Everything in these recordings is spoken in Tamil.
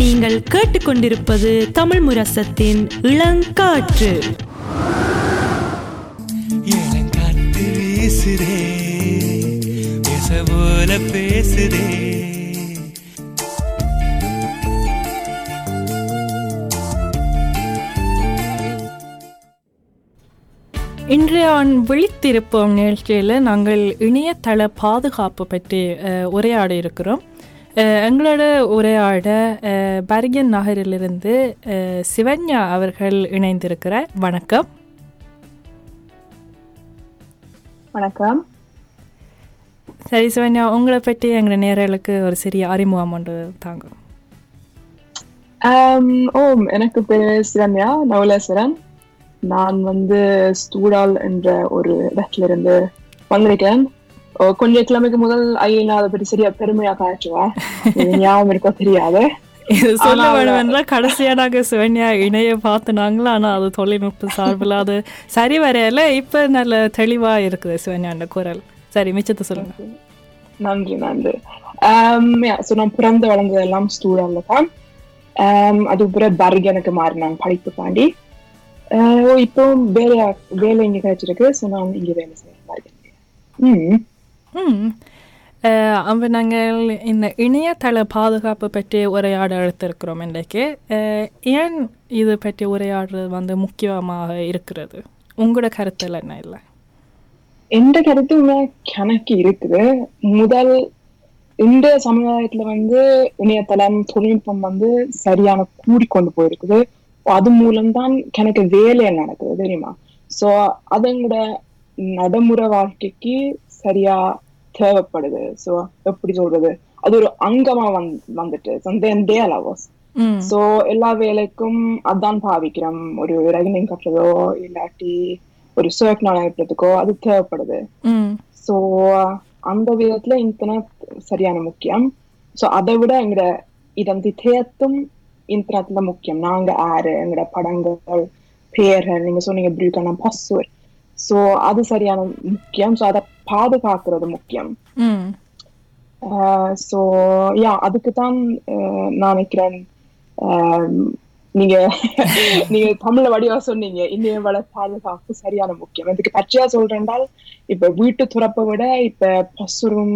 நீங்கள் கேட்டுக்கொண்டிருப்பது தமிழ் முரசத்தின் இளங்காற்று. இளங்காத்து வீசுதே பேச போல பேசுதே. இன்றைய ஆண் விழித்திருப்போம் நிகழ்ச்சியில் நாங்கள் இணையதள பாதுகாப்பு பற்றி உரையாட இருக்கிறோம். எங்களோட உரையாட பர்கன் நகரிலிருந்து சிவன்யா அவர்கள் இணைந்திருக்கிறார் வணக்கம் வணக்கம் சரி சிவன்யா உங்களை பற்றி எங்கள் நேரலுக்கு ஒரு சிறிய அறிமுகம் ஒன்று தாங்க ஓம் எனக்கு பேரு சிரண்யா நவலேஸ்வரன் நான் வந்து ஸ்டூடால் என்ற ஒரு இடத்துல இருந்து வந்திருக்கேன் ஓ, கொஞ்ச கிழமைக்கு முதல் ஐயா அதை பற்றி சரியா பெருமையா காய்ச்சுவேன் ஞாபகம் இருக்கோ தெரியாது. இது சொல்ல ஆனால் வேணும் என்றால் கடைசியாக நாங்கள் சிவன்யா இணைய பார்த்துனாங்களா ஆனால் அது தொழில்நுட்ப சார்பில் அது சரி வரையில இப்போ நல்ல தெளிவாக இருக்குது சிவன்யா அந்த குரல். சரி மிச்சத்தை சொல்லுங்க. நன்றி நன்றி. so நான் பிறந்து வளர்ந்தது எல்லாம் ஸ்டூடால்ல தான். ஆம், அதுக்கு பிறகு பர்கனுக்கு மாறினாங்க படிப்பு ஓ, இப்போ வேலை வேலை இங்க கிடைச்சிருக்கு ஸோ நான் இங்க வேலை செய்யறேன் பர்கனுக்கு ம். ம் அஹ் நாங்கள் இந்த இணையதள பாதுகாப்பு பற்றி உரையாட எடுத்திருக்கிறோம் இன்றைக்கு ஏன் இது பற்றி உரையாடுறது வந்து முக்கியமாக இருக்கிறது உங்களோட கருத்தில் என்ன இல்லை எந்த கருத்துமே கணக்கு இருக்குது முதல் இந்த சமுதாயத்துல வந்து இணையதளம் தொழில்நுட்பம் வந்து சரியான கூடி கொண்டு போயிருக்குது அது மூலம்தான் எனக்கு வேலை நடக்குது தெரியுமா சோ அது நடைமுறை வாழ்க்கைக்கு சரியா தேவைப்படுது. சோ எப்படி சொல்றது? அது ஒரு அங்கமா வந் வந்துட்டு. சந்தேன் அலவஸ் சோ எல்லா வேலைக்கும் அதான் பாவிக்கிறோம். ஒரு ரெகனிங் கட்டுறதோ இல்லாட்டி ஒரு சர்க் அனுப்புறதுக்கோ அது தேவைப்படுது. சோ அந்த விதத்துல இன்டர்நெட் சரியான முக்கியம். சோ அதை விட எங்கட இதந்தித்தேத்தும் இன்டர்நெட்ல முக்கியம். நாங்க யாரு எங்கட படங்கள் பேர்கள் நீங்க சொன்னீங்க ப்ரூக்கான பாஸ்வேர்ட் சோ அது சரியான முக்கியம். சோ அதை பாதுகாக்கிறது முக்கியம். ஸோ யா அதுக்கு தான் நான் நினைக்கிறேன் நீங்க நீங்க தமிழ்ல வடிவா சொன்னீங்க. இந்திய வள பாதுகாப்பு சரியான முக்கியம். இதுக்கு பச்சையா சொல்றேன்டால் இப்ப வீட்டு துறப்பை விட இப்ப பசுரும்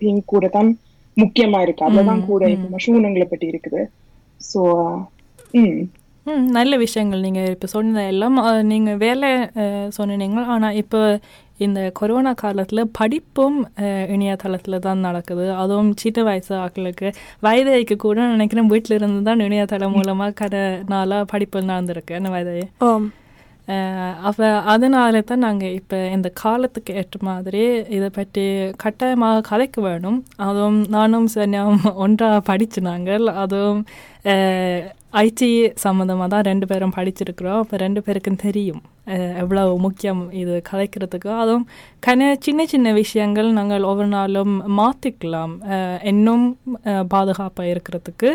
பிங்க் கூட தான் முக்கியமா இருக்கு. அதுலதான் கூட இப்ப மசூனங்களை பற்றி இருக்குது. ஸோ ம். நல்ல விஷயங்கள் நீங்கள் இப்போ சொன்னது எல்லாம் நீங்கள் வேலை சொன்னீங்க. ஆனால் இப்போ இந்த கொரோனா காலத்தில் படிப்பும் இணையதளத்தில் தான் நடக்குது. அதுவும் சின்ன வயசு ஆட்களுக்கு வயதைக்கு கூட நினைக்கிறேன் வீட்டில் இருந்து தான் இணையதளம் மூலமாக கடை நாளாக படிப்பு நடந்திருக்கு. என்ன வயதையே ஓம் அப்போ அதனால தான் நாங்கள் இப்போ இந்த காலத்துக்கு ஏற்ற மாதிரி இதை பற்றி கட்டாயமாக கதைக்க வேணும். அதுவும் நானும் சரியாவும் ஒன்றாக படிச்சு நாங்கள். அதுவும் ஐடி சம்மந்தமாக தான் ரெண்டு பேரும் படிச்சிருக்கிறோம். அப்போ ரெண்டு பேருக்கும் தெரியும் எவ்வளோ எவ்வளவு முக்கியம் இது கலைக்கிறதுக்கு. அதுவும் கன சின்ன சின்ன விஷயங்கள் நாங்கள் ஒவ்வொரு நாளும் மாற்றிக்கலாம் இன்னும் பாதுகாப்பாக இருக்கிறதுக்கு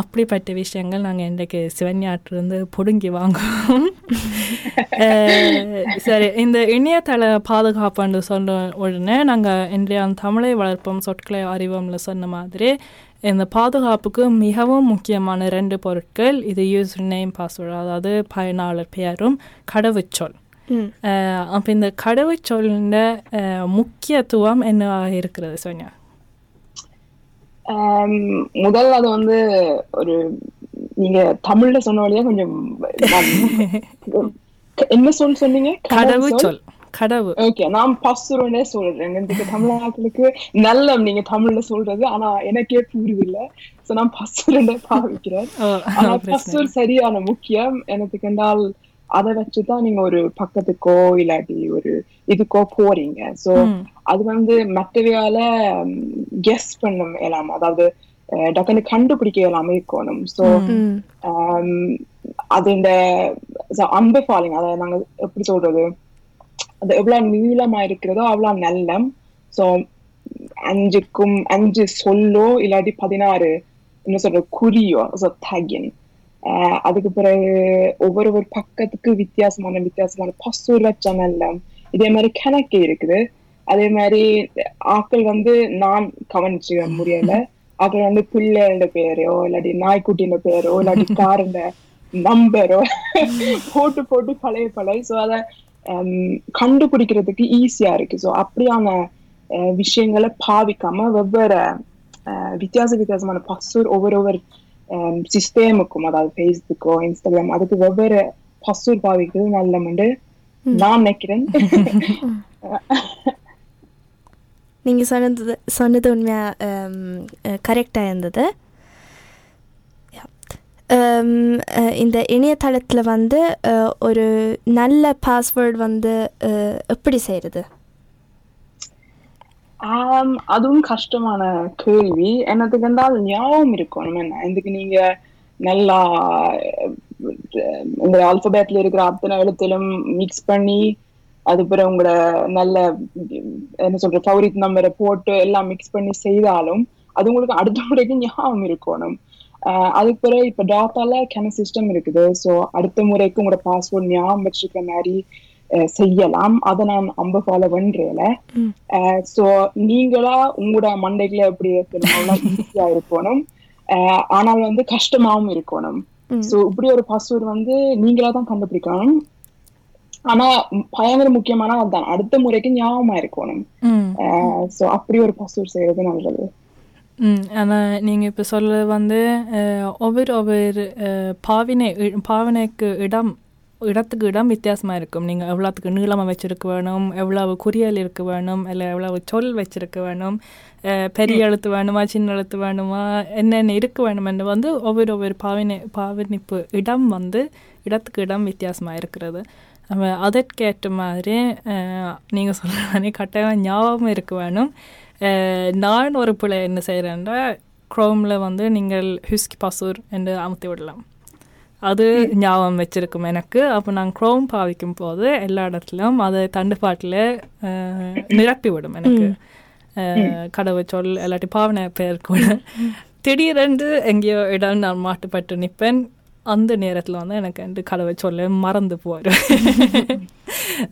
அப்படிப்பட்ட விஷயங்கள் நாங்கள் இன்றைக்கு சிவன்யாட்டிலிருந்து பிடுங்கி வாங்குவோம். சரி இந்த இணையதள பாதுகாப்புன்னு சொன்ன உடனே நாங்கள் இன்றைய தமிழை வளர்ப்போம் சொற்களை அறிவோம்ல சொன்ன மாதிரி இந்த பாதுகாப்புக்கு மிகவும் முக்கியமான ரெண்டு பொருட்கள் இது யூசர் நேம் பாஸ்வேர்டு அதாவது பயனாளர் பெயரும் கடவுச்சொல். அப்போ இந்த கடவுச்சொல்லின் அஹ், முக்கியத்துவம் என்னவாக இருக்கிறது சோனியா? முதல் அது வந்து ஒரு நீங்க தமிழ்ல சொன்ன வழியா கொஞ்சம் என்ன சொல் சொன்னீங்க? கடவுச்சொல். கடவு. ஓகே நான் பசுரனே சொல்றேன். எனக்கு தமிழ்நாட்டுக்கு நல்ல நீங்க தமிழ்ல சொல்றது. ஆனா எனக்கே புரியுது இல்ல சோ நான் பசுரனே பாவிக்கிறேன். ஆனா பசுர் சரியான முக்கியம். எனக்கு கண்டால் அதை வச்சுதான் நீங்க ஒரு பக்கத்துக்கோ இல்லாட்டி ஒரு இதுக்கோ போறீங்க. சோ அது வந்து மற்றவையால கெஸ் பண்ண இயலாம. அதாவது டக்குன்னு கண்டுபிடிக்க இயலாம இருக்கணும். சோ அது இந்த அன்பஃபாலிங் அதை நாங்க எப்படி சொல்றது? அது எவ்வளவு நீளமா இருக்கிறதோ அவ்வளவு நல்லம். சோ அஞ்சுக்கும் அஞ்சு சொல்லோ இல்லாட்டி பதினாறு என்ன சொல்ற குறியோ ஸோ தகின். அதுக்கு பிறகு ஒவ்வொரு ஒரு பக்கத்துக்கு வித்தியாசமான வித்தியாசமான பசூர் வச்ச நல்லம் இதே மாதிரி கணக்கு இருக்குது. அதே மாதிரி ஆக்கள் வந்து நான் கவனிச்சு முடியல. அப்புறம் வந்து பிள்ளையோட பேரோ இல்லாட்டி நாய்க்குட்டியோட பேரோ இல்லாட்டி காரோட நம்பரோ போட்டு போட்டு பழைய பழைய ஸோ அதை கண்டுபிடிக்கிறதுக்கு ஈஸியா இருக்கு. ஸோ அப்படியான அஹ், விஷயங்களை பாவிக்காம வெவ்வேறு அஹ், வித்தியாச வித்தியாசமான பசூர் ஒவ்வொரு ஒவ்வொரு சிஸ்டமுக்கும் அதாவது ஃபேஸ்புக்கோ இன்ஸ்டாகிராம் அதுக்கு வெவ்வேறு பசூர் பாவிக்கிறது நல்லமென்று நான் நினைக்கிறேன். நீங்கள் சொன்னது சொன்னது உண்மையாக கரெக்டாக இருந்தது Yeah. Um, அஹ், இந்த இணையதளத்தில் வந்து ஒரு நல்ல பாஸ்வேர்டு வந்து எப்படி செய்கிறது அதுவும் கஷ்டமான கேள்வி என்னத்துக்கு என்றால் ஞாபகம் இருக்கணும் என்ன இதுக்கு நீங்க நல்லா அஹ், உங்க ஆல்பபேட்ல இருக்கிற அத்தனை எழுத்திலும் மிக்ஸ் பண்ணி அதுக்கப்புறம் உங்களை உங்களோட நல்ல என்ன சொல்ற ஃபவரிட் நம்பரை போட்டு எல்லாம் மிக்ஸ் பண்ணி செய்தாலும் அது உங்களுக்கு அடுத்த முறைக்கு ஞாபகம் இருக்கணும் அதுக்கு பிறகு இப்ப டாட்டால கென சிஸ்டம் இருக்குது. ஸோ அடுத்த முறைக்கு உங்களோட பாஸ்வேர்ட் ஞாபகம் வச்சிருக்க மாதிரி செய்யலாம். அதை நான் அம்ப ஃபாலோ பண்றேன் ஸோ நீங்களா உங்களோட மண்டைக்குள்ள எப்படி இருக்கணும் ஈஸியா இருக்கணும். ஆனால் வந்து கஷ்டமாவும் இருக்கணும். ஸோ இப்படி ஒரு பாஸ்வேர்டு வந்து நீங்களா தான் கண்டுபிடிக்கணும். ஆனா பயங்கர முக்கியமான அதுதான். அடுத்த முறைக்கு ஞாபகமா இருக்கணும். ஸோ அப்படி ஒரு பாஸ்வேர்ட் செய்யறது நல்லது. ம் ஆனால் நீங்கள் இப்போ சொல்ல வந்து ஒவ்வொரு ஒவ்வொரு பாவினை பாவனைக்கு இடம் இடத்துக்கு இடம் வித்தியாசமாக இருக்கும் நீங்கள் எவ்வளோத்துக்கு நீளமாக வச்சிருக்க வேணும் எவ்வளவு குறியல் இருக்க வேணும் இல்லை எவ்வளவு சொல் வச்சிருக்க வேணும் பெரிய எழுத்து வேணுமா சின்ன எழுத்து வேணுமா என்னென்ன இருக்க வேணுமென்று வந்து ஒவ்வொரு ஒவ்வொரு பாவினை பாவனிப்பு இடம் வந்து இடத்துக்கு இடம் வித்தியாசமாக இருக்கிறது அப்ப அதற்கேற்ற மாதிரி நீங்கள் சொல்கிற மாதிரி கட்டாயம் ஞாபகம் இருக்க வேணும் நான் ஒரு பிள்ளை என்ன செய்கிறேன்னா க்ரோமில் வந்து நீங்கள் ஹிஸ்கி பாசூர் என்று அமுத்தி விடலாம். அது ஞாபகம் வச்சிருக்கும் எனக்கு. அப்போ நான் க்ரோம் பாவிக்கும் போது எல்லா இடத்துலையும் அதை தண்டுப்பாட்டில் நிரப்பி விடும் எனக்கு. அஹ், கடவுச்சொல் இல்லாட்டி பாவனை பெயர் கூட. திடீரென்று எங்கேயோ இடம் நான் மாட்டுப்பட்டு நிற்பேன். அந்த நேரத்தில் வந்து எனக்கு வந்து கடவை சொல்ல மறந்து போயிடும்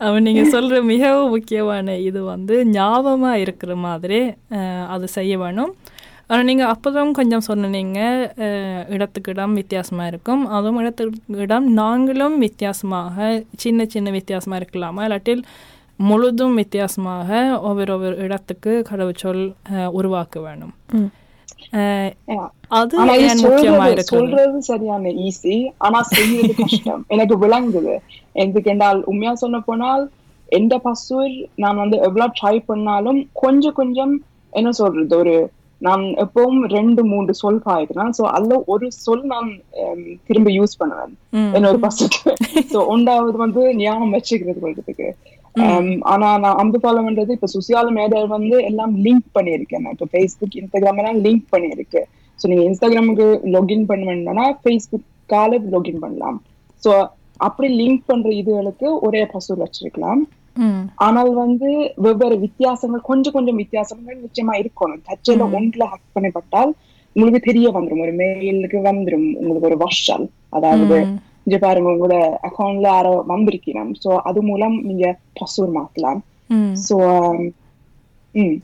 அவன் நீங்கள் சொல்கிற மிகவும் முக்கியமான இது வந்து ஞாபகமாக இருக்கிற மாதிரி அது செய்ய வேணும். ஆனால் நீங்கள் அப்போதான் கொஞ்சம் சொன்னீங்க இடத்துக்கு இடம் வித்தியாசமாக இருக்கும். அதுவும் இடத்துக்கு இடம் நாங்களும் வித்தியாசமாக சின்ன சின்ன வித்தியாசமாக இருக்கலாமா? இல்லாட்டில் முழுதும் வித்தியாசமாக ஒவ்வொரு ஒவ்வொரு இடத்துக்கு கடவுச்சொல் உருவாக்க வேணும். அது முக்கியமா சொல்றது சரியான ஈஸி ஆனா செய்யறது கஷ்டம் எனக்கு விளங்குது எனக்கு என்றால் உண்மையா சொல்ல போனால் எந்த பசூர் நான் வந்து எவ்வளவு ட்ரை பண்ணாலும் கொஞ்சம் கொஞ்சம் என்ன சொல்றது ஒரு நான் எப்பவும் ரெண்டு மூன்று சொல் பாய்க்கிறேன் சோ அதுல ஒரு சொல் நான் திரும்ப யூஸ் பண்ணுவேன். என்னோட பசங்க சோ ஒன்றாவது வந்து ஞாபகம் வச்சுக்கிறது கொள்றதுக்கு ஆனா நான் அந்த ஃபாலோ பண்றது இப்ப சோசியல் மீடியா வந்து எல்லாம் லிங்க் பண்ணியிருக்கேன் நான். இப்ப ஃபேஸ்புக் இன்ஸ்டாகிராம் எல்லாம் லிங்க் பண்ணியிருக்கு. சோ நீங்க இன்ஸ்டாகிராமுக்கு லாகின் பண்ண வேண்டாம்னா ஃபேஸ்புக்கால லாகின் பண்ணலாம். சோ அப்படி லிங்க் பண்ற இதுகளுக்கு ஒரே பாஸ்வேர்ட் வச்சிருக்கலாம். ஆனால் வந்து வெவ்வேறு வித்தியாசங்கள் கொஞ்சம் கொஞ்சம் வித்தியாசங்கள் நிச்சயமா இருக்கணும். தச்சல ஒன்றுல ஹேக் பண்ணப்பட்டால் உங்களுக்கு தெரிய வந்துரும். ஒரு மெயிலுக்கு வந்துரும். உங்களுக்கு ஒரு வர்ஷல். அதாவது இங்க பாருங்க உங்களோட அக்கௌண்ட்ல யாரோ வந்திருக்கிறோம் சோ அது மூலம் நீங்க பாஸ்வேர்ட் மாத்தலாம். சோ ம்.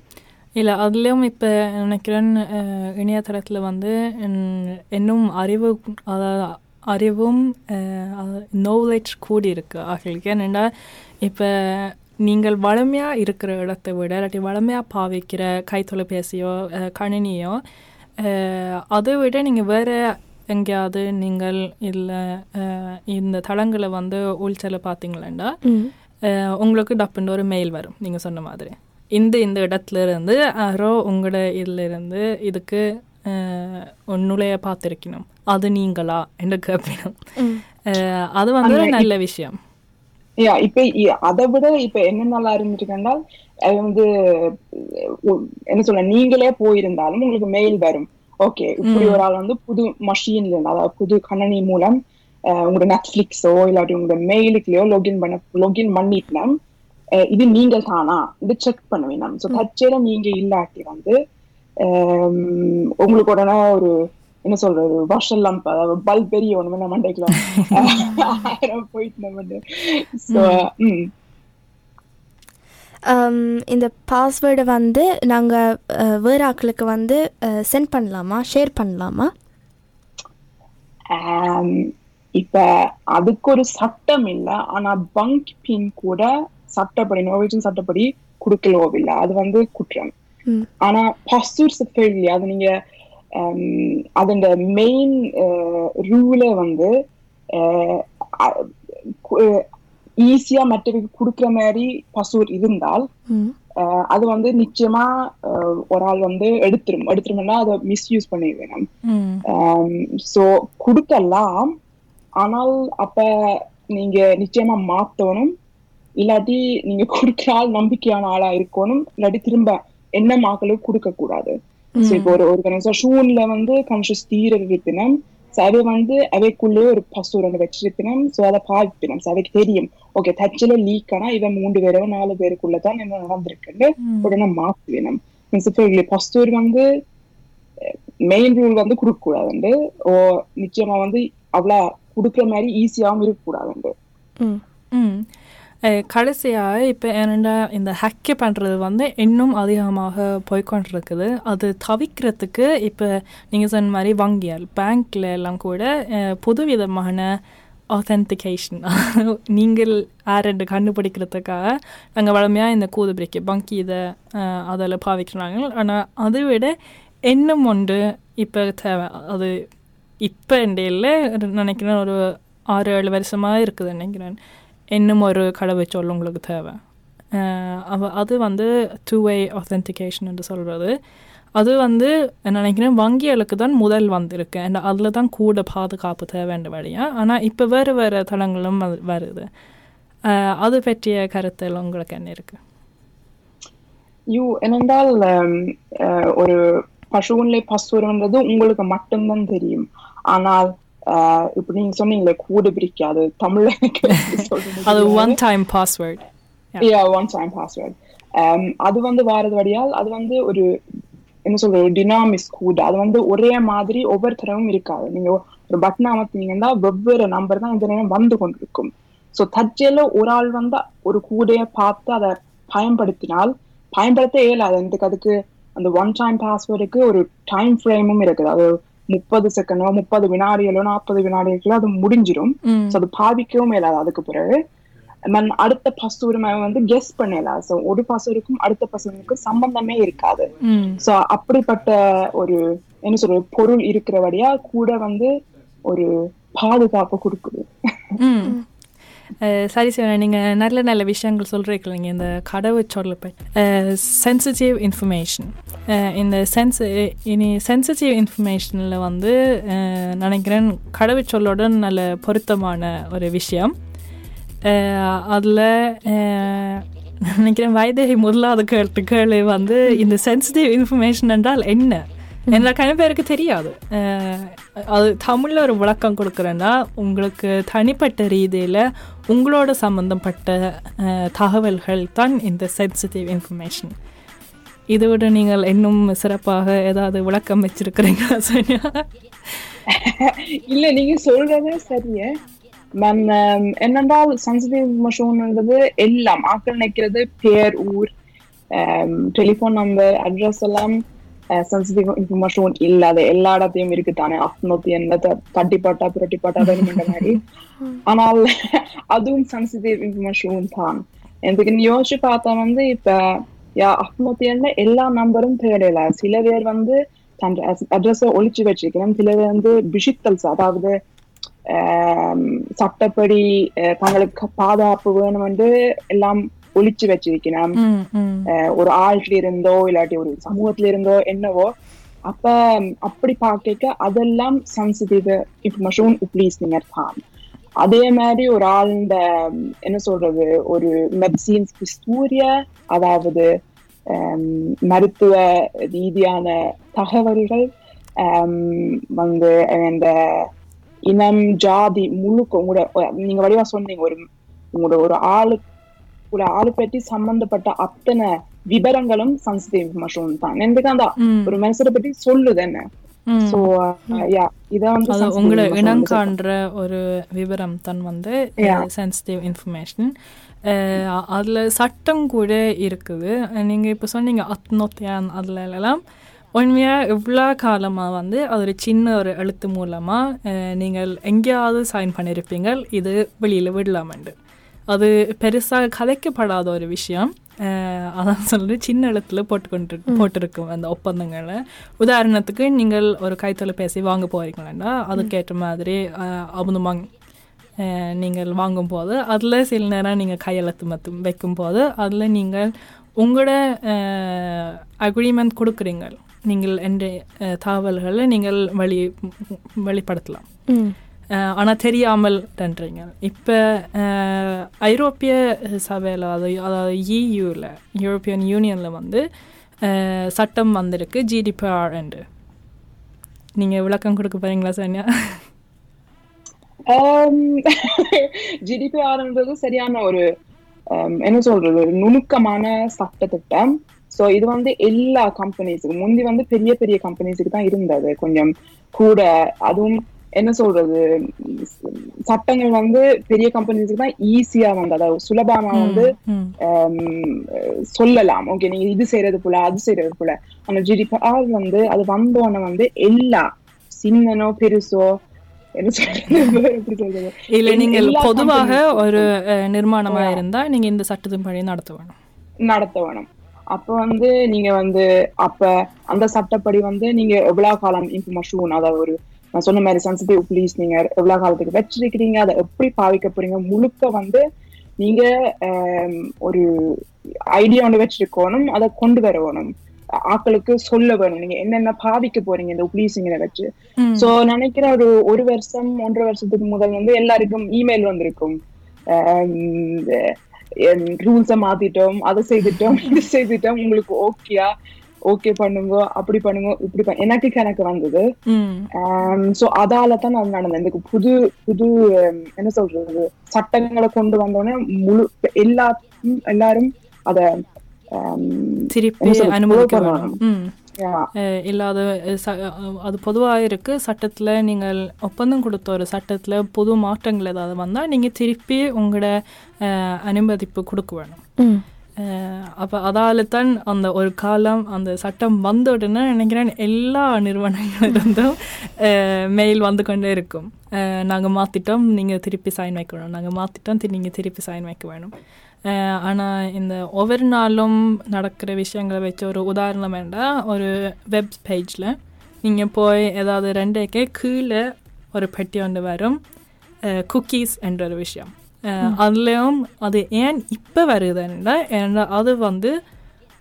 இல்லை அதுலேயும் இப்போ நினைக்கிறேன் இணையதளத்தில் வந்து இன்னும் அறிவு அதாவது அறிவும் நாலேஜ் கூடி இருக்கு ஆகளுக்கு என்னென்னா இப்போ நீங்கள் வளமையாக இருக்கிற இடத்தை விட இல்லாட்டி வளமையாக பாவிக்கிற கைத்தொலைபேசியோ கணினியோ அதை விட நீங்கள் வேறு எங்கேயாவது நீங்கள் இல்லை இந்த தளங்களை வந்து உள்செல பார்த்தீங்களா அஹ் உங்களுக்கு டப்புன்னு ஒரு மெயில் வரும் நீங்கள் சொன்ன மாதிரி. இந்த இந்த இடத்துல இருந்து யாரோ உங்களோட இதுல இருந்து இதுக்கு நுழைய பார்த்துருக்கணும் அது நீங்களா? என்று கேட்பணும் அஹ், அது வந்து ஒரு நல்ல விஷயம். யா இப்ப அதை விட இப்ப என்ன நல்லா இருந்துட்டுன்னா அது வந்து என்ன சொல்ல நீங்களே போயிருந்தாலும் உங்களுக்கு மெயில் வரும். ஓகே இப்படி ஒரு ஆள் வந்து புது மஷின்ல அதாவது புது கணனி மூலம் உங்களோட நெட்ஃபிளிக்ஸோ இல்லாட்டி உங்களோட மெயிலுக்குலயோ லாகின் பண்ண லாகின் பண்ணிட்டுனா. இது நீங்கள் தானா? இது செக் பண்ணுவீங்க ஸோ தற்செயல நீங்க இல்லாட்டி வந்து உங்களுக்கு உடனே ஒரு என்ன சொல்றது வருஷம் லம்ப் அதாவது பல்ப் பெரிய ஒண்ணுமே நம்ம மண்டைக்கலாம் ஆயிரம் போயிட்டு நம்ம ஸோ இந்த பாஸ்வேர்டை வந்து நாங்கள் வேறு வந்து சென்ட் பண்ணலாமா? ஷேர் பண்ணலாமா? இப்ப அதுக்கு ஒரு சட்டம் இல்ல. ஆனா பங்க் பின் கூட சட்டப்படி நோர்வேஜன் சட்டப்படி கொடுக்கலோ இல்ல. அது வந்து குற்றம். ஆனா பஸ்டூர் ஃபெயிலி அது நீங்க அதோட மெயின் ரூலே வந்து ஈஸியா மற்றவருக்கு கொடுக்குற மாதிரி பசூர் இருந்தால் அது வந்து நிச்சயமா ஒரு ஆள் வந்து எடுத்துரும். எடுத்துரும்னா அதை மிஸ்யூஸ் பண்ணி வேணும் ம். ஸோ கொடுக்கலாம். ஆனால் அப்ப நீங்க நிச்சயமா மாத்தணும். இல்லாட்டி நீங்க கொடுக்குற ஆள் நம்பிக்கையான ஆளா இருக்கணும். இல்லாட்டி திரும்ப என்ன மாக்களுக்கு கொடுக்க கூடாது இப்போ ஒரு ஆர்கனைசேஷன்ல வந்து கான்ஷியஸ் தீர இருப்பினும் ஸோ அதை வந்து அவைக்குள்ளே ஒரு பசூரங்க வச்சிருப்பினும் ஸோ அதை பாவிப்பினும் ஸோ அவைக்கு தெரியும் ஓகே தச்சில லீக் ஆனா இவன் மூன்று பேரோ நாலு பேருக்குள்ள தான் என்ன நடந்திருக்குன்னு உடனே மாத்துவேணும் பிரின்சிபல் பஸ்தூர் வந்து மெயின் ரூல் வந்து கொடுக்க கூடாதுண்டு ஓ நிச்சயமா வந்து அவ்வளோ கொடுக்குற மாதிரி ஈஸியாவும் இருக்கக்கூடாதுண்டு கடைசியாக இப்போ என்னென்னா இந்த ஹேக்கு பண்ணுறது வந்து இன்னும் அதிகமாக போய்க்கொண்டிருக்குது. அது தவிர்க்கிறதுக்கு இப்போ நீங்கள் சொன்ன மாதிரி வங்கியல் பேங்க்கில் எல்லாம் கூட புதுவிதமான ஆத்தென்டிகேஷன் நீங்கள் ஆரண்டு கண்டுபிடிக்கிறதுக்காக நாங்கள் வளமையாக இந்த கூதுபிரிக்கு வங்கி இதை அதில் பாவிக்கிறாங்க. ஆனால் அதை விட இன்னும் ஒன்று இப்போ தேவை. அது இப்போ இல்லை நினைக்கிறேன் ஒரு ஆறு ஏழு வருஷமாக இருக்குது நினைக்கிறேன். இன்னும் ஒரு கடவுச்சொல் உங்களுக்கு தேவை. அஹ் அது வந்து டூ வே ஆத்தென்டிகேஷன் என்று சொல்கிறது அது வந்து நினைக்கிறேன் வங்கிகளுக்கு தான் முதல் வந்திருக்கு. அண்ட் அதில் தான் கூட பாதுகாப்பு தேவைன்ற வழியாக ஆனால் இப்போ வேறு வேறு தளங்களும் வருது. அது பற்றிய கருத்தில் உங்களுக்கு என்ன இருக்குது யூ என்னென்றால் அஹ், ஒரு பசுவன்லை பசுரன்றது உங்களுக்கு மட்டும்தான் தெரியும். ஆனால் இப்ப நீங்க சொன்னீங்களே கூடு பிரிக்காது தமிழ்ல அது. One time password yeah. One time password அது வந்து வாரது வழியால் அது வந்து ஒரு என்ன சொல்ற ஒரு டினாமிஸ் கூட. அது வந்து ஒரே மாதிரி ஒவ்வொரு தடவும் இருக்காது. நீங்க ஒரு பட்டன் அமர்த்தினீங்கன்னா வெவ்வேறு நம்பர் தான் இந்த நேரம் வந்து கொண்டிருக்கும். ஸோ தற்செயல ஒரு ஆள் வந்து ஒரு கூடைய பார்த்து அதை பயன்படுத்தினால் பயன்படுத்த இயலாது. எனக்கு அதுக்கு அந்த ஒன் டைம் பாஸ்வேர்டுக்கு ஒரு டைம் ஃப்ரேமும் இருக்குது. அது முப்பது செகண்டோ முப்பது வினாடிகளோ நாற்பது வினாடிகளோ அது முடிஞ்சிடும் ஸோ அது பாவிக்கவும் இயலாது அதுக்கு பிறகு. மன் அடுத்த பசுரிமை வந்து கெஸ் பண்ணலாம் ஸோ ஒரு பசுருக்கும் அடுத்த பசுருக்கும் சம்பந்தமே இருக்காது. ஸோ அப்படிப்பட்ட ஒரு என்ன சொல்ற பொருள் இருக்கிறபடியா கூட வந்து ஒரு பாதுகாப்பு கொடுக்குது. சரி சார் நீங்கள் நல்ல நல்ல விஷயங்கள் சொல்கிறீங்க இந்த கடவுச்சொல்ல பற்றி சென்சிட்டிவ் இன்ஃபர்மேஷன் இந்த சென்ஸ் இனி சென்சிட்டிவ் இன்ஃபர்மேஷனில் வந்து நினைக்கிறேன் நினைக்கிறேன் கடவுச்சொல்லோட நல்ல பொருத்தமான ஒரு விஷயம். அதில் நினைக்கிறேன் வயதேகி முதலாவது கேட்டு கேள்வி வந்து இந்த சென்சிட்டிவ் இன்ஃபர்மேஷன் என்றால் என்ன? என்ன கண பேருக்கு தெரியாது. அது தமிழில் ஒரு விளக்கம் கொடுக்குறேன்னா உங்களுக்கு தனிப்பட்ட ரீதியில் உங்களோட சம்மந்தப்பட்ட தகவல்கள் தான் இந்த சென்சிட்டிவ் இன்ஃபர்மேஷன் இதோட நீங்கள் இன்னும் சிறப்பாக ஏதாவது விளக்கம் வச்சிருக்கிறீங்களா சோனியா இல்லை நீங்கள் சொல்றது சரியே மேம் என்னென்றால் சென்சிட்டிவ் இன்ஃபர்மேஷன்ன்றது எல்லாம் ஆக்கள் நினைக்கிறது பேர் ஊர் டெலிஃபோன் நம்பர் அட்ரஸ் எல்லாம் சென்சிட்டிவ் இன்ஃபர்மேஷன் இல்லாத எல்லா இடத்தையும் இருக்கு தானே அப்னோத்தி என்ன தட்டி பாட்டா புரட்டி பாட்டா வேணுமென்ற மாதிரி. ஆனால் அதுவும் சென்சிட்டிவ் இன்ஃபர்மேஷன் தான். எனக்கு யோசிச்சு பார்த்தா வந்து இப்ப யா அப்னோத்தி என்ன எல்லா நம்பரும் தேடல சில பேர் வந்து தன் அட்ரஸை ஒழிச்சு வச்சிருக்கிறேன். சில பேர் வந்து பிஷித்தல்ஸ் அதாவது சட்டப்படி தங்களுக்கு பாதுகாப்பு வேணும் என்று எல்லாம் ஒழிச்சு வச்சிருக்கிறேன் ம் ம். அஹ், ஒரு ஆள்கிட்ட இருந்தோ இல்லாட்டி ஒரு சமூகத்துல இருந்தோ என்னவோ அப்ப அப்படி பார்க்க அதெல்லாம் சென்சிட்டிவ் இன்ஃபர்மேஷன் உப்ளீஸ்னிங்கர் தான் அதே மாதிரி ஒரு ஆளுண்ட ம், என்ன சொல்றது ஒரு மெடிசின்ஸ் ஹிஸ்டூரிய அதாவது மருத்துவ ரீதியான தகவல்கள் வந்து இந்த இனம் ஜாதி முழுக்க உங்களோட நீங்க வடிவா சொன்னீங்க ஒரு உங்களோட ஒரு ஆளு ஒரு ஆளு பற்றி சம்பந்தப்பட்ட அத்தனை விவரங்களும் சென்சிட்டிவ் இன்ஃபர்மேஷன் தான் ம். ஒரு மனுஷரை பற்றி சொல்லுது என்ன ம். சோ யா இத வந்து அது sensitive உங்களை இனம் காண்ற ஒரு விவரம் தான் வந்து. சென்சிட்டிவ் இன்ஃபர்மேஷன் அதில் சட்டம் கூட இருக்குது நீங்கள் இப்போ சொன்னீங்க அத்னொத்தியான் அதில் எல்லாம் உண்மையாக இவ்வளோ காலமாக வந்து அது ஒரு சின்ன ஒரு எழுத்து மூலமாக நீங்கள் எங்கேயாவது சைன் பண்ணியிருப்பீங்க இது வெளியில் விடலாமண்டு அது பெருசாக கதைக்கப்படாத ஒரு விஷயம். அதான் சொல்லிட்டு சின்ன எழுத்துல போட்டுக்கொண்டு போட்டிருக்கும் அந்த ஒப்பந்தங்களை. உதாரணத்துக்கு நீங்கள் ஒரு கைத்தொலைபேசி வாங்க போறீங்களா அதுக்கேற்ற மாதிரி அஹ், நீங்கள் வாங்கும்போது அதில் சில நேரம் நீங்கள் கையெழுத்து மத்தும் வைக்கும்போது அதில் நீங்கள் உங்களோட அக்ரிமெண்ட் கொடுக்குறீங்க நீங்கள் என்ற தகவல்களை நீங்கள் வெளி வெளிப்படுத்தலாம். ஆனால் தெரியாமல் தன்றீங்க. இப்போ ஐரோப்பிய சபையில் அது அதாவது இயூவில் யூரோப்பியன் யூனியனில் வந்து அஹ், சட்டம் வந்திருக்கு ஜிடிபிஆர் என்று. நீங்கள் விளக்கம் கொடுக்க போறீங்களா சன்யா? ஜிடிபிஆர்ன்றது சரியான ஒரு என்ன சொல்றது ஒரு நுணுக்கமான சட்ட திட்டம் சோ இது வந்து எல்லா கம்பெனிஸுக்கும் முந்தி வந்து பெரிய பெரிய கம்பெனிஸுக்கு தான் இருந்தது. கொஞ்சம் கூட அதுவும் என்ன சொல்றது சட்டங்கள் வந்து பெரிய கம்பெனிஸுக்கு தான் ஈஸியா வந்து அதாவது சுலபமா வந்து சொல்லலாம். ஓகே நீங்க இது செய்யறது போல அது செய்யறது போல. ஆனா ஜிடிபிஆர் வந்து அது வந்தோடனே வந்து எல்லா சின்னனோ பெருசோ இல்லை நீங்கள் பொதுவாக ஒரு நிர்மாணமா இருந்தால் நீங்கள் இந்த சட்டத்தின் படி நடத்த வேணும் நடத்த வேணும் அப்ப வந்து நீங்க வந்து அப்ப அந்த சட்டப்படி வந்து நீங்க எவ்வளவு காலம் இன்ஃபர்மேஷன் அதாவது ஒரு நான் சொன்ன மாதிரி சென்சிட்டிவ் ப்ளீஸ் நீங்க எவ்வளவு காலத்துக்கு வச்சிருக்கிறீங்க? அதை எப்படி பாவிக்க போறீங்க? முழுக்க வந்து நீங்க ஒரு ஐடியா ஒன்று வச்சிருக்கணும் அதை கொண்டு வர வேணும் ஆட்களுக்கு சொல்ல வேணும். நீங்க என்னென்ன பாவிக்க போறீங்க இந்த உப்ளீசிங்களை வச்சு. சோ நினைக்கிறேன் ஒரு ஒரு வருஷம் ஒன்றரை வருஷத்துக்கு முதல் வந்து எல்லாருக்கும் இமெயில் வந்திருக்கும். ரூல்ஸை மாத்திட்டோம் அதை செய்துட்டோம் இது செய்துட்டோம். உங்களுக்கு ஓகேயா ஓகே பண்ணுங்க அப்படி பண்ணுங்க இப்படி பண்ணு எனக்கு கணக்கு வந்தது. ம். சோ அதால தான் அது நடந்தது இந்த புது புது um, என்ன சொல்றது சட்டங்களை கொண்டு வந்தோடனே முழு எல்லா எல்லாரும் அத um, திருப்பி என்ன சொல்றது, அனுமதிக்க follow வேணும். ம். Yeah, அஹ் இல்லாத அது பொதுவாக இருக்குது சட்டத்தில் நீங்கள் ஒப்பந்தம் கொடுத்த ஒரு சட்டத்தில் புது மாற்றங்கள் ஏதாவது வந்தால் நீங்கள் திருப்பி உங்களோட அனுமதிப்பு கொடுக்க வேணும். ம். Eh, அப்போ அதால்தான் அந்த ஒரு காலம் அந்த சட்டம் வந்த உடனே நினைக்கிறேன் எல்லா நிறுவனங்களிலிருந்தும் eh, மெயில் வந்து கொண்டே இருக்கும். Eh, நாங்கள் மாற்றிட்டோம் நீங்கள் திருப்பி சைன் வைக்க வேணும். நாங்கள் மாற்றிட்டோம் நீங்கள் திருப்பி சைன் வைக்க வேணும். ஆனால் இந்த ஒவ்வொரு நாளும் நடக்கிற விஷயங்களை வச்சு ஒரு உதாரணம் வேண்டாம் ஒரு வெப் பேஜில் நீங்கள் போய் ஏதாவது ரெண்டேக்கே கீழே ஒரு பெட்டி ஒன்று வரும். குக்கீஸ் என்ற ஒரு விஷயம். அதுலயும் அது ஏன் இப்போ வருதுன்னா ஏன்னா அது வந்து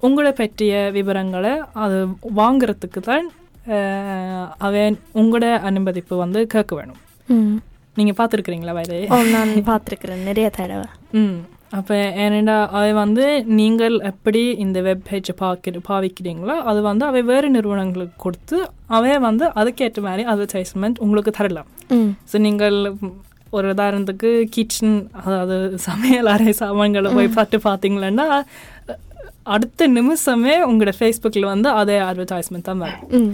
உங்களை பற்றிய விவரங்களை அது வாங்குறதுக்கு தான் அஹ், அவன் உங்களோட அனுமதிப்பு வந்து கேட்க வேணும். ம் நீங்கள் பார்த்துருக்குறீங்களா வயது ஓ நான் பார்த்துருக்குறேன். நிறைய தடவை. ம் அப்போ ஏனெண்டா அவை வந்து நீங்கள் எப்படி இந்த வெப் பேஜை பார்க்க பாவிக்கிறீங்களோ அது வந்து அவை வேறு நிறுவனங்களுக்கு கொடுத்து அவை வந்து அதுக்கேற்ற மாதிரி அட்வர்டைஸ்மெண்ட் உங்களுக்கு தரலாம். ஸோ நீங்கள் ஒரு உதாரணத்துக்கு கிச்சன் அதாவது சமையல் அறை சாமான்களை போய் பார்த்து பார்த்தீங்களன்னா அடுத்த நிமிஷமே உங்களோட ஃபேஸ்புக்கில் வந்து அதே அட்வர்டைஸ்மெண்ட் தான் வரும்.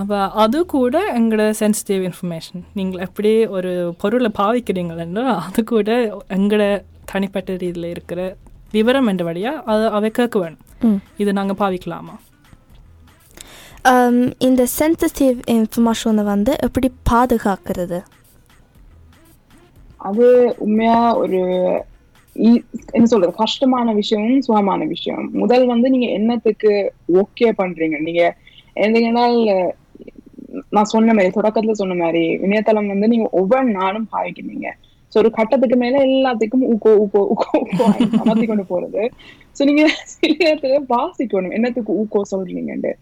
அப்போ அது கூட எங்களோட சென்சிட்டிவ் இன்ஃபர்மேஷன் நீங்கள் எப்படி ஒரு பொருளை பாவிக்கிறீங்களோ அது கூட எங்களோட தனிப்பட்ட ரீதியில் இருக்கிற விவரம் என்ற வழியாக அது அவை கேட்க வேணும். இது நாங்கள் பாவிக்கலாமா? இந்த சென்சிட்டிவ் இன்ஃபர்மேஷனை வந்து எப்படி பாதுகாக்கிறது? அது உண்மையா ஒரு என்ன சொல்றது கஷ்டமான விஷயமும் சுகமான விஷயம். முதல் வந்து நீங்க என்னத்துக்கு ஓகே பண்றீங்க? நீங்க என்னங்கன்னா நான் சொன்ன மாதிரி தொடக்கத்துல சொன்ன மாதிரி இணையதளம் வந்து நீங்க ஒவ்வொரு நாளும் பாவிக்கிறீங்க. சோ ஒரு கட்டத்துக்கு மேல எல்லாத்துக்கும் ஊக்கோ ஊக்கோ ஊக்கோ ஊக்கோ அமர்த்தி கொண்டு போறது. சோ நீங்க சில நேரத்துல வாசிக்கணும். என்னத்துக்கு ஊக்கோ சொல்றீங்கன்ட்டு.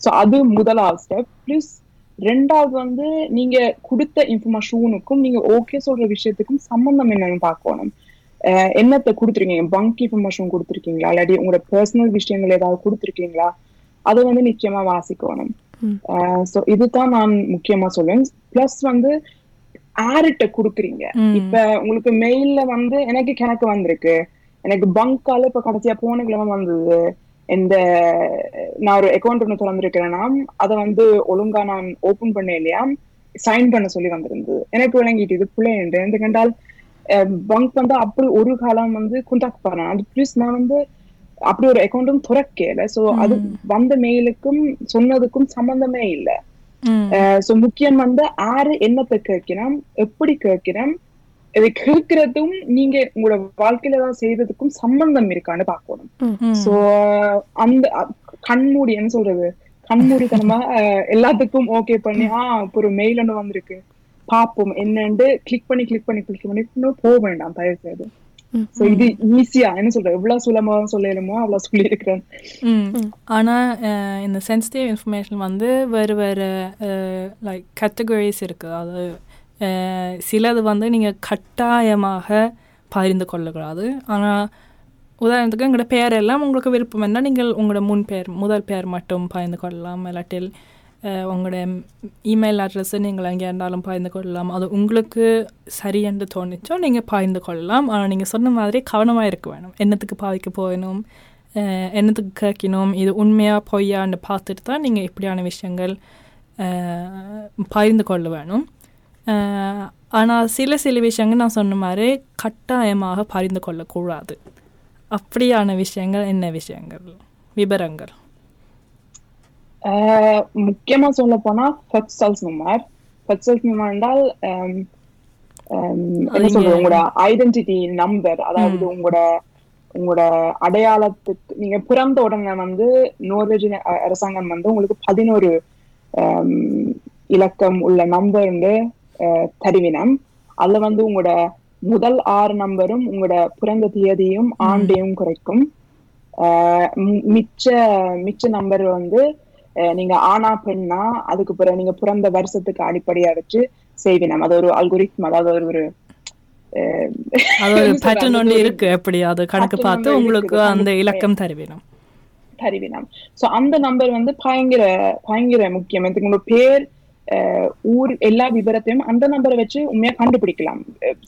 சோ அது முதலாவது ஸ்டெப் பிளஸ் ரெண்டாவது வந்து நீங்க கொடுத்த இன்ஃபர்மேஷனுக்கும் நீங்க ஓகே சொல்ற விஷயத்துக்கும் சம்பந்தம் என்னன்னு பார்க்கணும். என்னத்தை கொடுத்துருக்கீங்க? பங்க் இன்ஃபர்மேஷன் கொடுத்துருக்கீங்களா? இல்லாட்டி உங்களோட பர்சனல் விஷயங்கள் ஏதாவது கொடுத்துருக்கீங்களா? அதை வந்து நிச்சயமா வாசிக்கணும். சோ இதுதான் நான் முக்கியமா சொல்லுவேன் பிளஸ் வந்து யார்கிட்ட கொடுக்குறீங்க. இப்ப உங்களுக்கு மெயில்ல வந்து எனக்கு கணக்கு வந்திருக்கு. எனக்கு பங்கால இப்ப கடைசியா போன கிழமை வந்தது. இந்த நான் ஒரு அக்கௌண்ட் ஒன்று திறந்திருக்கிறேன்னா அதை வந்து ஒழுங்கா நான் ஓபன் பண்ண இல்லையா? சைன் பண்ண சொல்லி வந்திருந்தது. எனக்கு விளங்கிட்டு இது பிள்ளை என்று. கண்டால் பங்க் வந்து அப்படி ஒரு காலம் வந்து கான்டாக்ட் பண்ணேன் அது ப்ளீஸ் நான் வந்து அப்படி ஒரு அக்கௌண்ட்டும் துறக்கல. சோ அது வந்த மெயிலுக்கும் சொன்னதுக்கும் சம்பந்தமே இல்லை. சோ முக்கியம் வந்து ஆறு என்னத்தை கேட்கிறோம் எப்படி கேட்கிறோம் இதை கேட்கறதும் நீங்க உங்களோட வாழ்க்கையில ஏதாவது செய்ததுக்கும் சம்பந்தம் இருக்கான்னு பார்க்கணும் ம். சோ அந்த கண்மூடி என்ன சொல்றது? கண்மூடித்தனமா எல்லாத்துக்கும் ஓகே பண்ணி ஆ இப்ப ஒரு மெயில் ஒன்று வந்திருக்கு. பாப்போம் என்னன்னு கிளிக் பண்ணி கிளிக் பண்ணி கிளிக் பண்ணி இன்னும் போக வேண்டாம் தயவு செய்து சோ இது ஈஸியா என்ன சொல்றது? எவ்வளவு சுலபமா சொல்லலுமோ அவ்வளவு சொல்லி இருக்கிறேன் ம் ஆனால் இந்த சென்சிட்டிவ் இன்ஃபர்மேஷன் வந்து வேறு வேறு லைக் கேட்டகரிஸ் இருக்குது அது அஹ், சிலது வந்து நீங்கள் கட்டாயமாக பகிர்ந்து கொள்ளக்கூடாது. ஆனால் உதாரணத்துக்கு எங்களோட பெயர் எல்லாம் உங்களுக்கு விருப்பம் என்ன நீங்கள் உங்களோட முன் பெயர் முதல் பெயர் மட்டும் பகிர்ந்து கொள்ளலாம். இல்லாட்டில் உங்களோட இமெயில் அட்ரஸை நீங்கள் எங்கே இருந்தாலும் பகிர்ந்து கொள்ளலாம். அது உங்களுக்கு சரி என்று தோணுச்சோ நீங்கள் பகிர்ந்து கொள்ளலாம். ஆனால் நீங்கள் சொன்ன மாதிரி கவனமாக இருக்க வேணும். என்னத்துக்கு பாதிக்க போகணும்? என்னத்துக்கு கேட்கணும்? இது உண்மையாக பொய்யான்னு பார்த்துட்டு தான் நீங்கள் இப்படியான விஷயங்கள் பகிர்ந்து கொள்ள வேணும். ஆனால் சில சில விஷயங்கள் நான் சொன்ன மாதிரி கட்டாயமாக பகிர்ந்து கொள்ளக்கூடாது. அப்படியான விஷயங்கள் என்ன விஷயங்கள்? விபரங்கள். ஆஹ் முக்கியமா சொல்ல போனா ஃபெட்சல்ஸ் நம்பர் ஃபெட்சல்ஸ் நம்பர் என்றால் என்ன சொல்றது? உங்களோட ஐடென்டிட்டி நம்பர் அதாவது உங்களோட உங்களோட அடையாளத்துக்கு நீங்க பிறந்த உடனே வந்து நோர்வேஜின் அரசாங்கம் வந்து உங்களுக்கு பதினோரு இலக்கம் உள்ள நம்பர் தருவினம். அதுல வந்து உங்களோட முதல் ஆறு நம்பரும் உங்களோட பிறந்த தேதியும் ஆண்டையும் குறைக்கும். மிச்ச மிச்ச நம்பர் வந்து நீங்க ஆனா பெண்ணா அதுக்கு பிறகு நீங்க பிறந்த வருஷத்துக்கு அடிப்படையா வச்சு செய்வினம். அது ஒரு அல்கோரித்ம் அதாவது ஒரு ஒரு அது ஒரு பேட்டர்ன் ஒன்று இருக்கு. எப்படி? அது கணக்கு பார்த்து உங்களுக்கு. அந்த இலக்கம் தருவினம். தருவினம். சோ அந்த நம்பர் வந்து பயங்கர பயங்கர முக்கியம். இதுக்கு பேர் ஊர் எல்லா விவரத்தையும் அந்த நம்பரை வச்சு உண்மையா கண்டுபிடிக்கலாம்.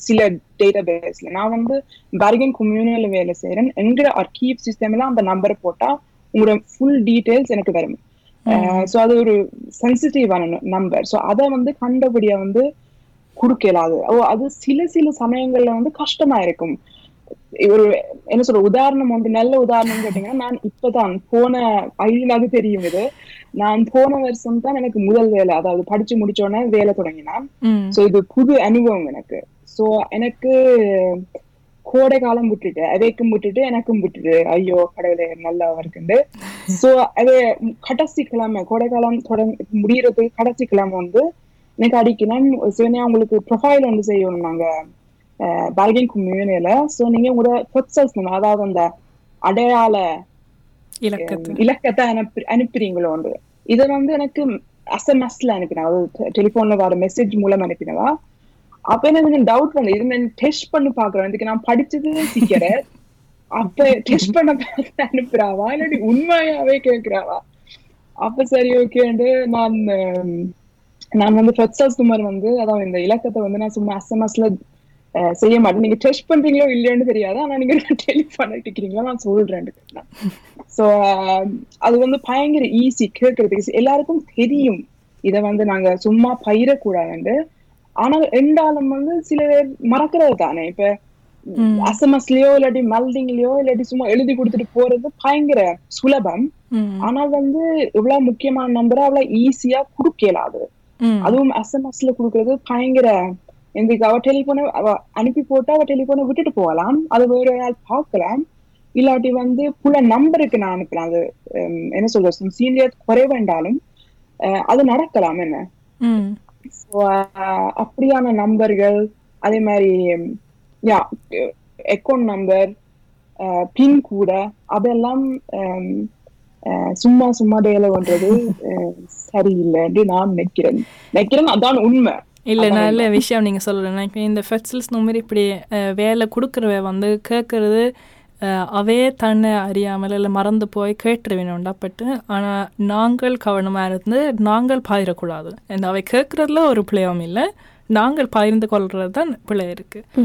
சில டேட்டா பேஸ்ல நான் வந்து பர்கன் கம்யூனில வேலை செய்யறேன் எங்கிற அர்கீவ் சிஸ்டம்ல அந்த நம்பரை போட்டா உங்களோட ஃபுல் டீடைல்ஸ் எனக்கு வரும். சோ அது ஒரு சென்சிட்டிவான நம்பர் சோ அதை வந்து கண்டபடியா வந்து குடுக்கலாது. ஓ அது சில சில சமயங்கள்ல வந்து கஷ்டமா இருக்கும். ஒரு என்ன சொல்ற உதாரணம் வந்து நல்ல உதாரணம் கேட்டீங்கன்னா நான் இப்பதான் போன ஐடியிலாவது தெரியும் இது. நான் போன வருஷம் தான் எனக்கு முதல் வேலை அதாவது படிச்சு முடிச்ச உடனே வேலை தொடங்கினேன். சோ இது புது அனுபவம் எனக்கு. சோ எனக்கு கோடை காலம் விட்டுட்டு அவைக்கும் விட்டுட்டு எனக்கும் விட்டுட்டு ஐயோ கடவுளே நல்லா இருக்குண்டு சோ அது கடைசி கிழமை கோடை காலம் தொடங்க முடியறதுக்கு கடைசி கிழமை வந்து எனக்கு அடிக்கணும். சிவனையா உங்களுக்கு ப்ரொஃபைல் ஒன்று செய்யணும் நாங்க. பார்கிங் கம்யூனியில சோ நீங்க உங்களோட அதாவது அந்த அடையாள இலக்கத்து. அனுப்பி அனுப்புறீங்களோன்று இதை வந்து எனக்கு எஸ்எம்எஸ்ல அனுப்பினா அதாவது டெலிபோன்ல வர மெசேஜ் மூலம் அனுப்பினவா? அப்ப எனக்கு டவுட் வந்து இது நான் டெஸ்ட் பண்ணி பாக்குறேன் இதுக்கு நான் படிச்சது சீக்கிரம் அப்ப டெஸ்ட் பண்ண பார்த்து அனுப்புறாவா? இல்லாட்டி உண்மையாவே கேக்குறாவா அப்ப சரி ஓகேண்டு நான் நான் வந்து ஃபெட்சல் சுமர் வந்து அதாவது இந்த இலக்கத்தை வந்து நான் சும்மா எஸ்எம்எஸ்ல செய்ய மாட்டேன். நீங்க டெஸ்ட் பண்றீங்களோ இல்லையோன்னு தெரியாது. ஆனா நீங்க டெலிஃபோன் அடிக்கிறீங்களா நான் சொல்றேன் சோ அது வந்து பயங்கர ஈஸி கேட்கறதுக்கு எல்லாருக்கும் தெரியும். இத வந்து நாங்க சும்மா பயிரக்கூடாதுண்டு ஆனா ரெண்டாலும் வந்து சில பேர் மறக்கிறது தானே. இப்ப எஸ்எம்எஸ்லயோ இல்லாட்டி மெல்டிங்லயோ இல்லாட்டி சும்மா எழுதி கொடுத்துட்டு போறது பயங்கர சுலபம். ஆனா வந்து இவ்வளவு முக்கியமான நம்பரை அவ்வளவு ஈஸியா குடுக்கலாது. அதுவும் எஸ்எம்எஸ்ல குடுக்கறது பயங்கர எங்களுக்கு அவ டெலிபோனை அவ அனுப்பி போட்டு அவ டெலிபோனை விட்டுட்டு போகலாம். அது வேற ஆள் பார்க்கலாம். இல்லாட்டி வந்து புள்ள நம்பருக்கு நான் அனுப்பலாம் அது என்ன சொல்றது சீனியர் குறைவேண்டாலும் அஹ், அது நடக்கலாம் என்ன? அப்படியான நம்பர்கள் அதே மாதிரி யா அக்கௌண்ட் நம்பர் பின் கூட அதெல்லாம் சும்மா சும்மா டேல பண்றது சரியில்லைன்னு நான் நினைக்கிறேன். நினைக்கிறேன் அதான் உண்மை. இல்லை நல்ல விஷயம் நீங்கள் சொல்கிறேன் இந்த ஃபெட்சல்ஸ் மாதிரி இப்படி வேலை கொடுக்குறவ வந்து கேட்குறது அவே தன்னை அறியாமல் இல்லை மறந்து போய் கேட்டுருவேணுண்டாப்பட்டு ஆனால் நாங்கள் கவனமாக இருந்து நாங்கள் பாயிடக்கூடாது இந்த அவை கேட்குறதுல ஒரு பிள்ளையும் இல்லை நாங்கள் பகிர்ந்து கொள்றது தான் பிள்ளை இருக்குது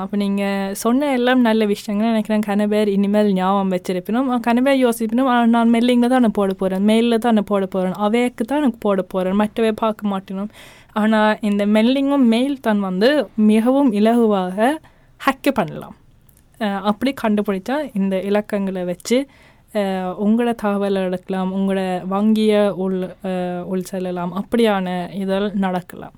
அப்போ நீங்கள் சொன்ன எல்லாம் நல்ல விஷயங்கள் நினைக்கிறேன். கனபேர் இனிமேல் ஞாபகம் வச்சிருப்பினும் கனபேர் யோசிப்பினும் நான் மெல்லிங்கில் தான் நான் போட போகிறேன் மெயிலில் தான் நான் போட போகிறேன் அவைக்கு தான் எனக்கு போட போகிறேன் மற்றவை பார்க்க மாட்டேனும். ஆனால் இந்த மெல்லிங்கும் மெயில் தான் வந்து மிகவும் இலகுவாக ஹேக்கு பண்ணலாம். அப்படி கண்டுபிடிச்சா இந்த இலக்கங்களை வச்சு உங்களோட தகவல் எடுக்கலாம் உங்களோட வங்கியை உள் உள் செல்லலாம். அப்படியான இதழ் நடக்கலாம்.